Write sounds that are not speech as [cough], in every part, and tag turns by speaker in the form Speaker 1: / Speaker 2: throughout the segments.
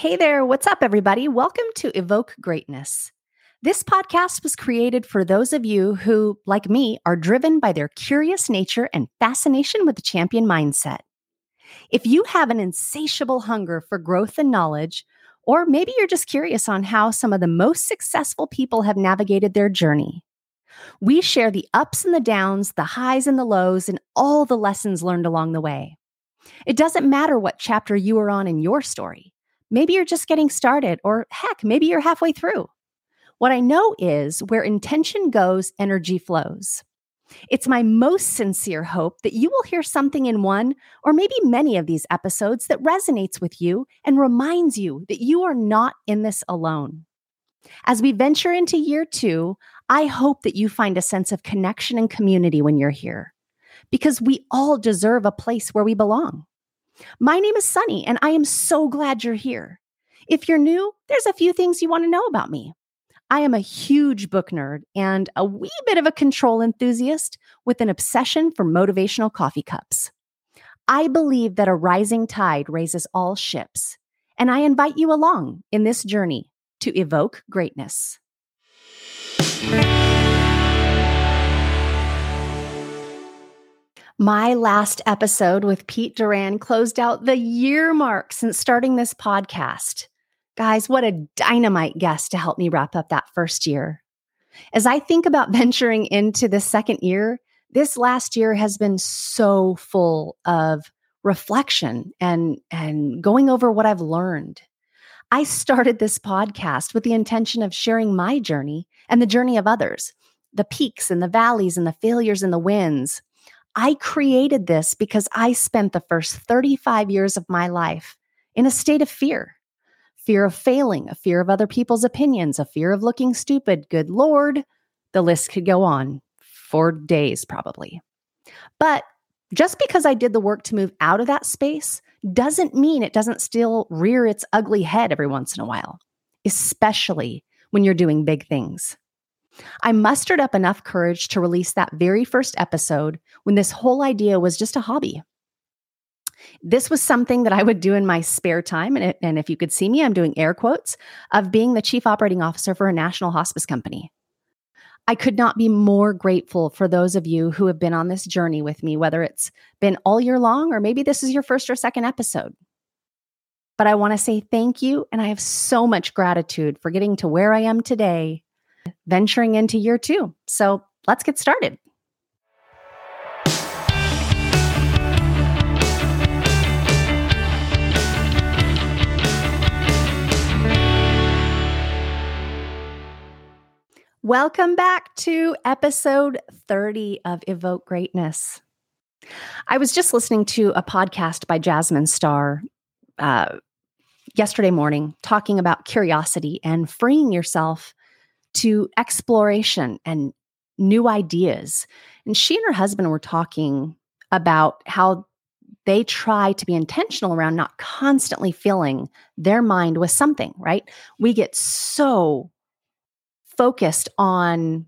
Speaker 1: Hey there, what's up, everybody? Welcome to Evoke Greatness. This podcast was created for those of you who, like me, are driven by their curious nature and fascination with the champion mindset. If you have an insatiable hunger for growth and knowledge, or maybe you're just curious on how some of the most successful people have navigated their journey, we share the ups and the downs, the highs and the lows, and all the lessons learned along the way. It doesn't matter what chapter you are on in your story. Maybe you're just getting started, or heck, maybe you're halfway through. What I know is where intention goes, energy flows. It's my most sincere hope that you will hear something in one or maybe many of these episodes that resonates with you and reminds you that you are not in this alone. As we venture into year two, I hope that you find a sense of connection and community when you're here because we all deserve a place where we belong. My name is Sunny, and I am so glad you're here. If you're new, there's a few things you want to know about me. I am a huge book nerd and a wee bit of a control enthusiast with an obsession for motivational coffee cups. I believe that a rising tide raises all ships, and I invite you along in this journey to evoke greatness. My last episode with Pete Duran closed out the year mark since starting this podcast. Guys, what a dynamite guest to help me wrap up that first year. As I think about [laughs] venturing into the second year, this last year has been so full of reflection and, and going over what I've learned. I started this podcast with the intention of sharing my journey and the journey of others, the peaks and the valleys and the failures and the wins. I created this because I spent the first 35 years of my life in a state of fear fear of failing, a fear of other people's opinions, a fear of looking stupid. Good Lord, the list could go on for days, probably. But just because I did the work to move out of that space doesn't mean it doesn't still rear its ugly head every once in a while, especially when you're doing big things. I mustered up enough courage to release that very first episode when this whole idea was just a hobby. This was something that I would do in my spare time. And, it, and if you could see me, I'm doing air quotes of being the chief operating officer for a national hospice company. I could not be more grateful for those of you who have been on this journey with me, whether it's been all year long or maybe this is your first or second episode. But I want to say thank you. And I have so much gratitude for getting to where I am today venturing into year two. So let's get started. Welcome back to episode 30 of Evoke Greatness. I was just listening to a podcast by Jasmine Star uh, yesterday morning talking about curiosity and freeing yourself to exploration and new ideas. And she and her husband were talking about how they try to be intentional around not constantly filling their mind with something, right? We get so focused on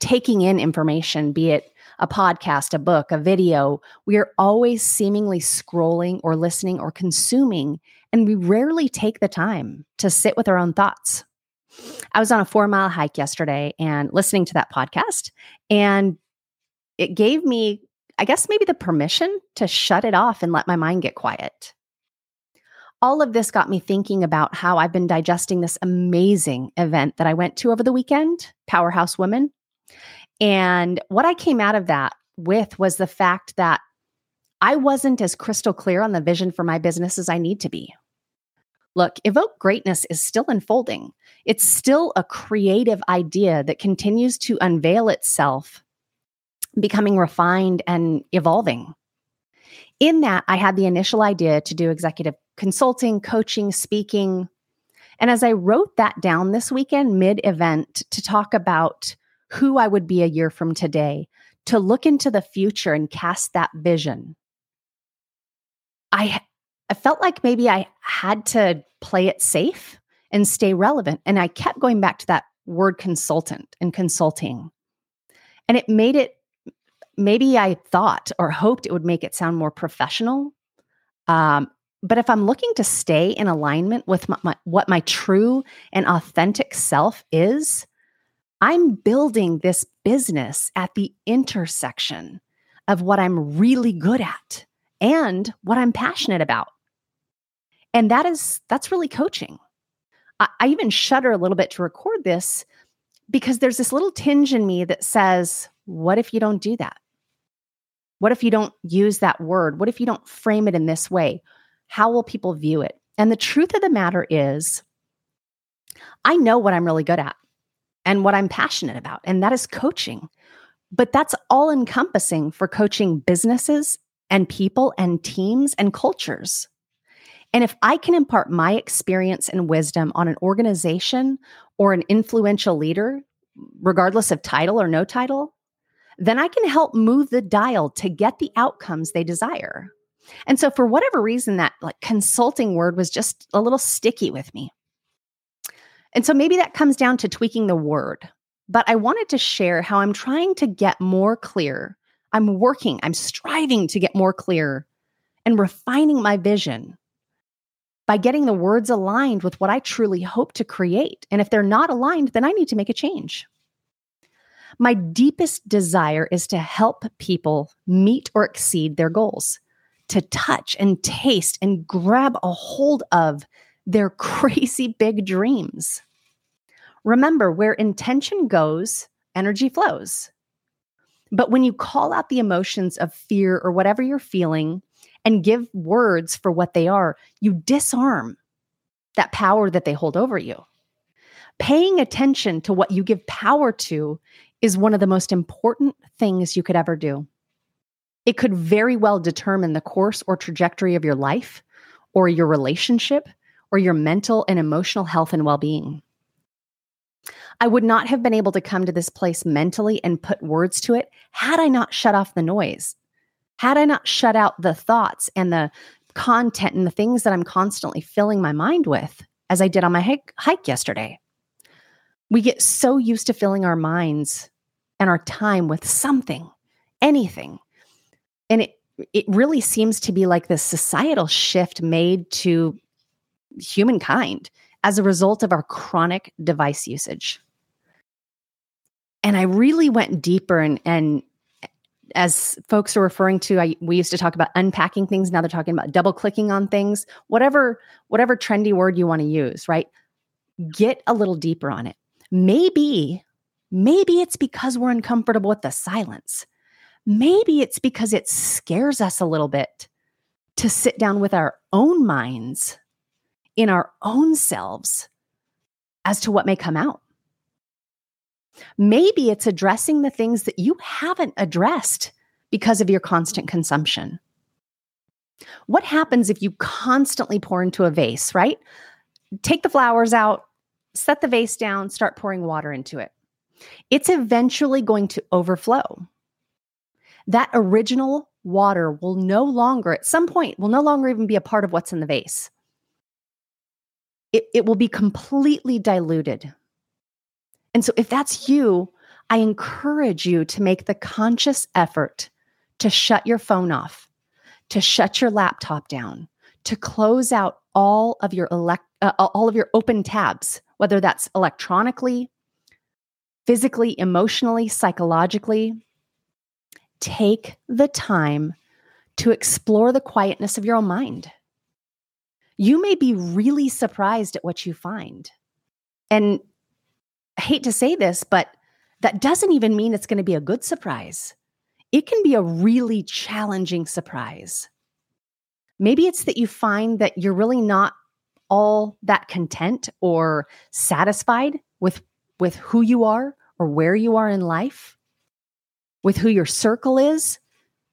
Speaker 1: taking in information, be it a podcast, a book, a video. We are always seemingly scrolling or listening or consuming, and we rarely take the time to sit with our own thoughts. I was on a four mile hike yesterday and listening to that podcast, and it gave me, I guess, maybe the permission to shut it off and let my mind get quiet. All of this got me thinking about how I've been digesting this amazing event that I went to over the weekend, Powerhouse Women. And what I came out of that with was the fact that I wasn't as crystal clear on the vision for my business as I need to be. Look, Evoke Greatness is still unfolding. It's still a creative idea that continues to unveil itself, becoming refined and evolving. In that, I had the initial idea to do executive consulting, coaching, speaking. And as I wrote that down this weekend, mid event, to talk about who I would be a year from today, to look into the future and cast that vision, I I felt like maybe I had to play it safe and stay relevant. And I kept going back to that word consultant and consulting. And it made it, maybe I thought or hoped it would make it sound more professional. Um, but if I'm looking to stay in alignment with my, my, what my true and authentic self is, I'm building this business at the intersection of what I'm really good at and what I'm passionate about. And that is, that's really coaching. I, I even shudder a little bit to record this because there's this little tinge in me that says, what if you don't do that? What if you don't use that word? What if you don't frame it in this way? How will people view it? And the truth of the matter is, I know what I'm really good at and what I'm passionate about, and that is coaching. But that's all encompassing for coaching businesses and people and teams and cultures. And if I can impart my experience and wisdom on an organization or an influential leader, regardless of title or no title, then I can help move the dial to get the outcomes they desire. And so, for whatever reason, that like consulting word was just a little sticky with me. And so, maybe that comes down to tweaking the word. But I wanted to share how I'm trying to get more clear. I'm working, I'm striving to get more clear and refining my vision by getting the words aligned with what I truly hope to create. And if they're not aligned, then I need to make a change. My deepest desire is to help people meet or exceed their goals to touch and taste and grab a hold of their [laughs] crazy big dreams. Remember, where intention goes, energy flows. But when you call out the emotions of fear or whatever you're feeling and give words for what they are, you disarm that power that they hold over you. Paying attention to what you give power to is one of the most important things you could ever do. It could very well determine the course or trajectory of your life, or your relationship, or your mental and emotional health and well being. I would not have been able to come to this place mentally and put words to it had I not shut off the noise, had I not shut out the thoughts and the content and the things that I'm constantly filling my mind with, as I did on my hike, hike yesterday. We get so used to filling our minds and our time with something, anything, and it it really seems to be like this societal shift made to humankind as a result of our chronic device usage. And I really went deeper and and as folks are referring to I, we used to talk about unpacking things. Now they're talking about double clicking on things. Whatever whatever trendy word you want to use right? Get a little deeper on it. Maybe maybe it's because we're uncomfortable with the silence. Maybe it's because it scares us a little bit to sit down with our own minds in our own selves as to what may come out. Maybe it's addressing the things that you haven't addressed because of your constant consumption. What happens if you constantly pour into a vase, right? Take the flowers out, set the vase down, start pouring water into it. It's eventually going to overflow that original water will no longer, at some point, will no longer even be a part of what's in the vase. It, it will be completely diluted. And so, if that's you, I encourage you to make the conscious effort to shut your phone off, to shut your laptop down, to close out all of your elect, uh, all of your open tabs, whether that's electronically, physically, emotionally, psychologically, take the time to explore the quietness of your own mind. You may be really surprised at what you find. And I hate to say this, but that doesn't even mean it's going to be a good surprise. It can be a really challenging surprise. Maybe it's that you find that you're really not all that content or satisfied with, with who you are or where you are in life with who your circle is,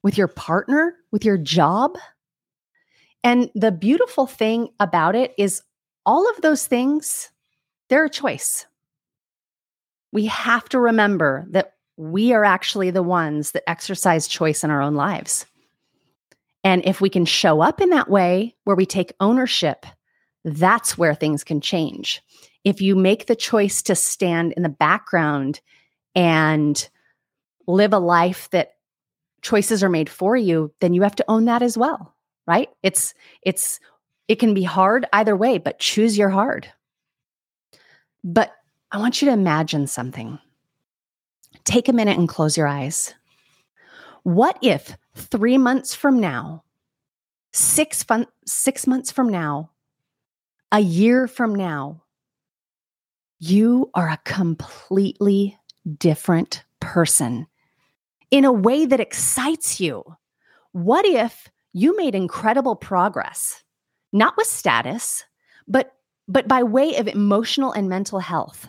Speaker 1: with your partner, with your job. And the beautiful thing about it is all of those things, they're a choice. We have to remember that we are actually the ones that exercise choice in our own lives. And if we can show up in that way where we take ownership, that's where things can change. If you make the choice to stand in the background and live a life that choices are made for you, then you have to own that as well, right? It's it's It can be hard either way, but choose your hard. But I want you to imagine something. Take a minute and close your eyes. What if three months from now, six, fun- six months from now, a year from now, you are a completely different person in a way that excites you? What if you made incredible progress, not with status, but, but by way of emotional and mental health?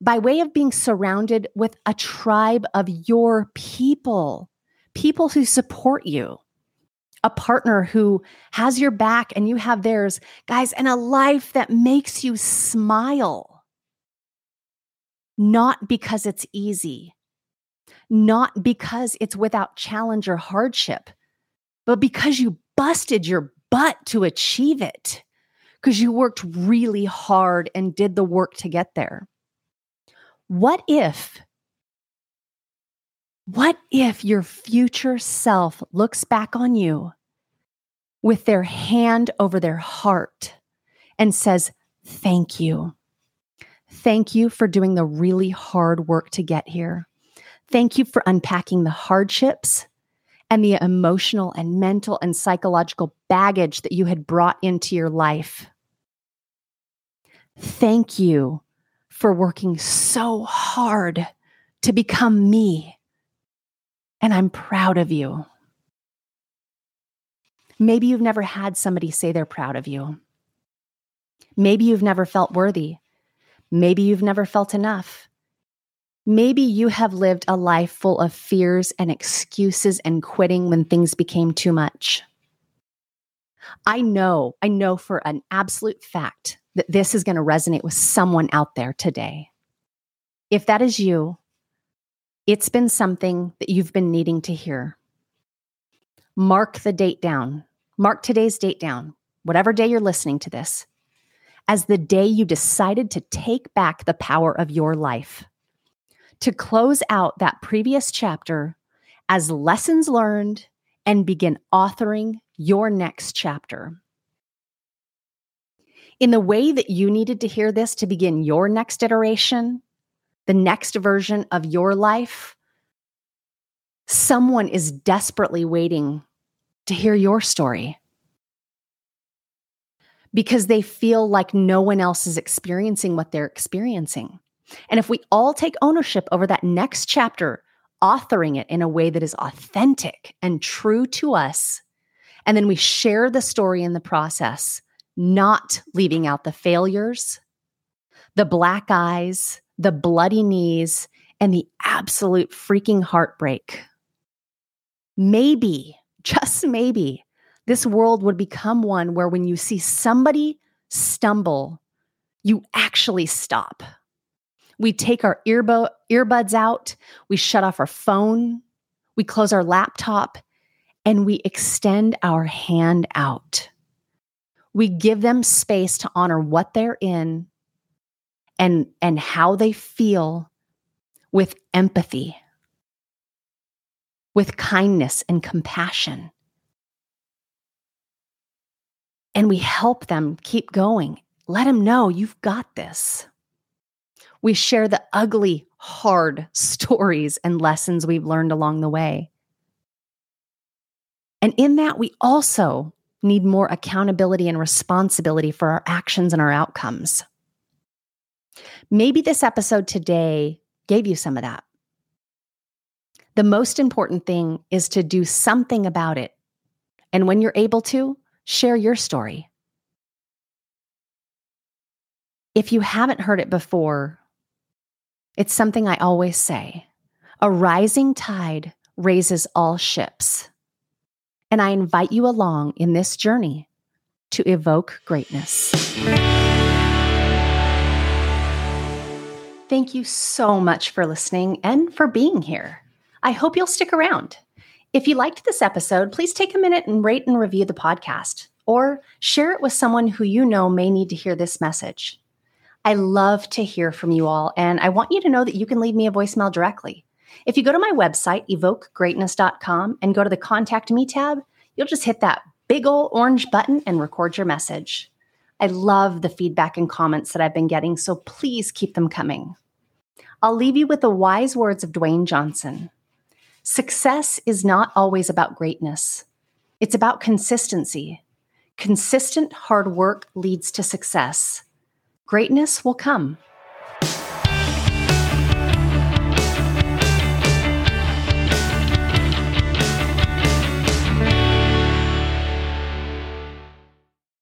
Speaker 1: By way of being surrounded with a tribe of your people, people who support you, a partner who has your back and you have theirs, guys, and a life that makes you smile. Not because it's easy, not because it's without challenge or hardship, but because you busted your butt to achieve it, because you worked really hard and did the work to get there. What if? What if your future self looks back on you with their hand over their heart and says, Thank you. Thank you for doing the really hard work to get here. Thank you for unpacking the hardships and the emotional and mental and psychological baggage that you had brought into your life. Thank you for working so hard to become me. And I'm proud of you. Maybe you've never had somebody say they're proud of you. Maybe you've never felt worthy. Maybe you've never felt enough. Maybe you have lived a life full of fears and excuses and quitting when things became too much. I know, I know for an absolute fact that this is going to resonate with someone out there today. If that is you, it's been something that you've been needing to hear. Mark the date down. Mark today's date down, whatever day you're listening to this, as the day you decided to take back the power of your life, to close out that previous chapter as lessons learned and begin authoring your next chapter in the way that you needed to hear this to begin your next iteration, the next version of your life, someone is desperately waiting to hear your story because they feel like no one else is experiencing what they're experiencing. And if we all take ownership over that next chapter, authoring it in a way that is authentic and true to us, and then we share the story in the process, not leaving out the failures, the black eyes, the bloody knees, and the absolute freaking heartbreak. Maybe, [laughs] just maybe, this world would become one where when you see somebody stumble, you actually stop. We take our earbo- earbuds out, we shut off our phone, we close our laptop, and we extend our hand out we give them space to honor what they're in and and how they feel with empathy with kindness and compassion. And we help them keep going. Let them know you've got this. We share the ugly hard [laughs] stories and lessons we've learned along the way. And in that we also need more accountability and responsibility for our actions and our outcomes. Maybe this episode today gave you some of that. The most important thing is to do something about it. And when you're able to, share your story. If you haven't heard it before, it's something I always say a rising tide raises all ships. And I invite you along in this journey to evoke greatness. Thank you so much for listening and for being here. I hope you'll stick around. If you liked this episode, please take a minute and rate and review the podcast or share it with someone who you know may need to hear this message. I love to hear from you all, and I want you to know that you can leave me a voicemail directly. If you go to my website, evokegreatness.com, and go to the Contact Me tab, you'll just hit that big old orange button and record your message. I love the feedback and comments that I've been getting, so please keep them coming. I'll leave you with the wise words of Dwayne Johnson Success is not always about greatness, it's about consistency. Consistent hard work leads to success. Greatness will come.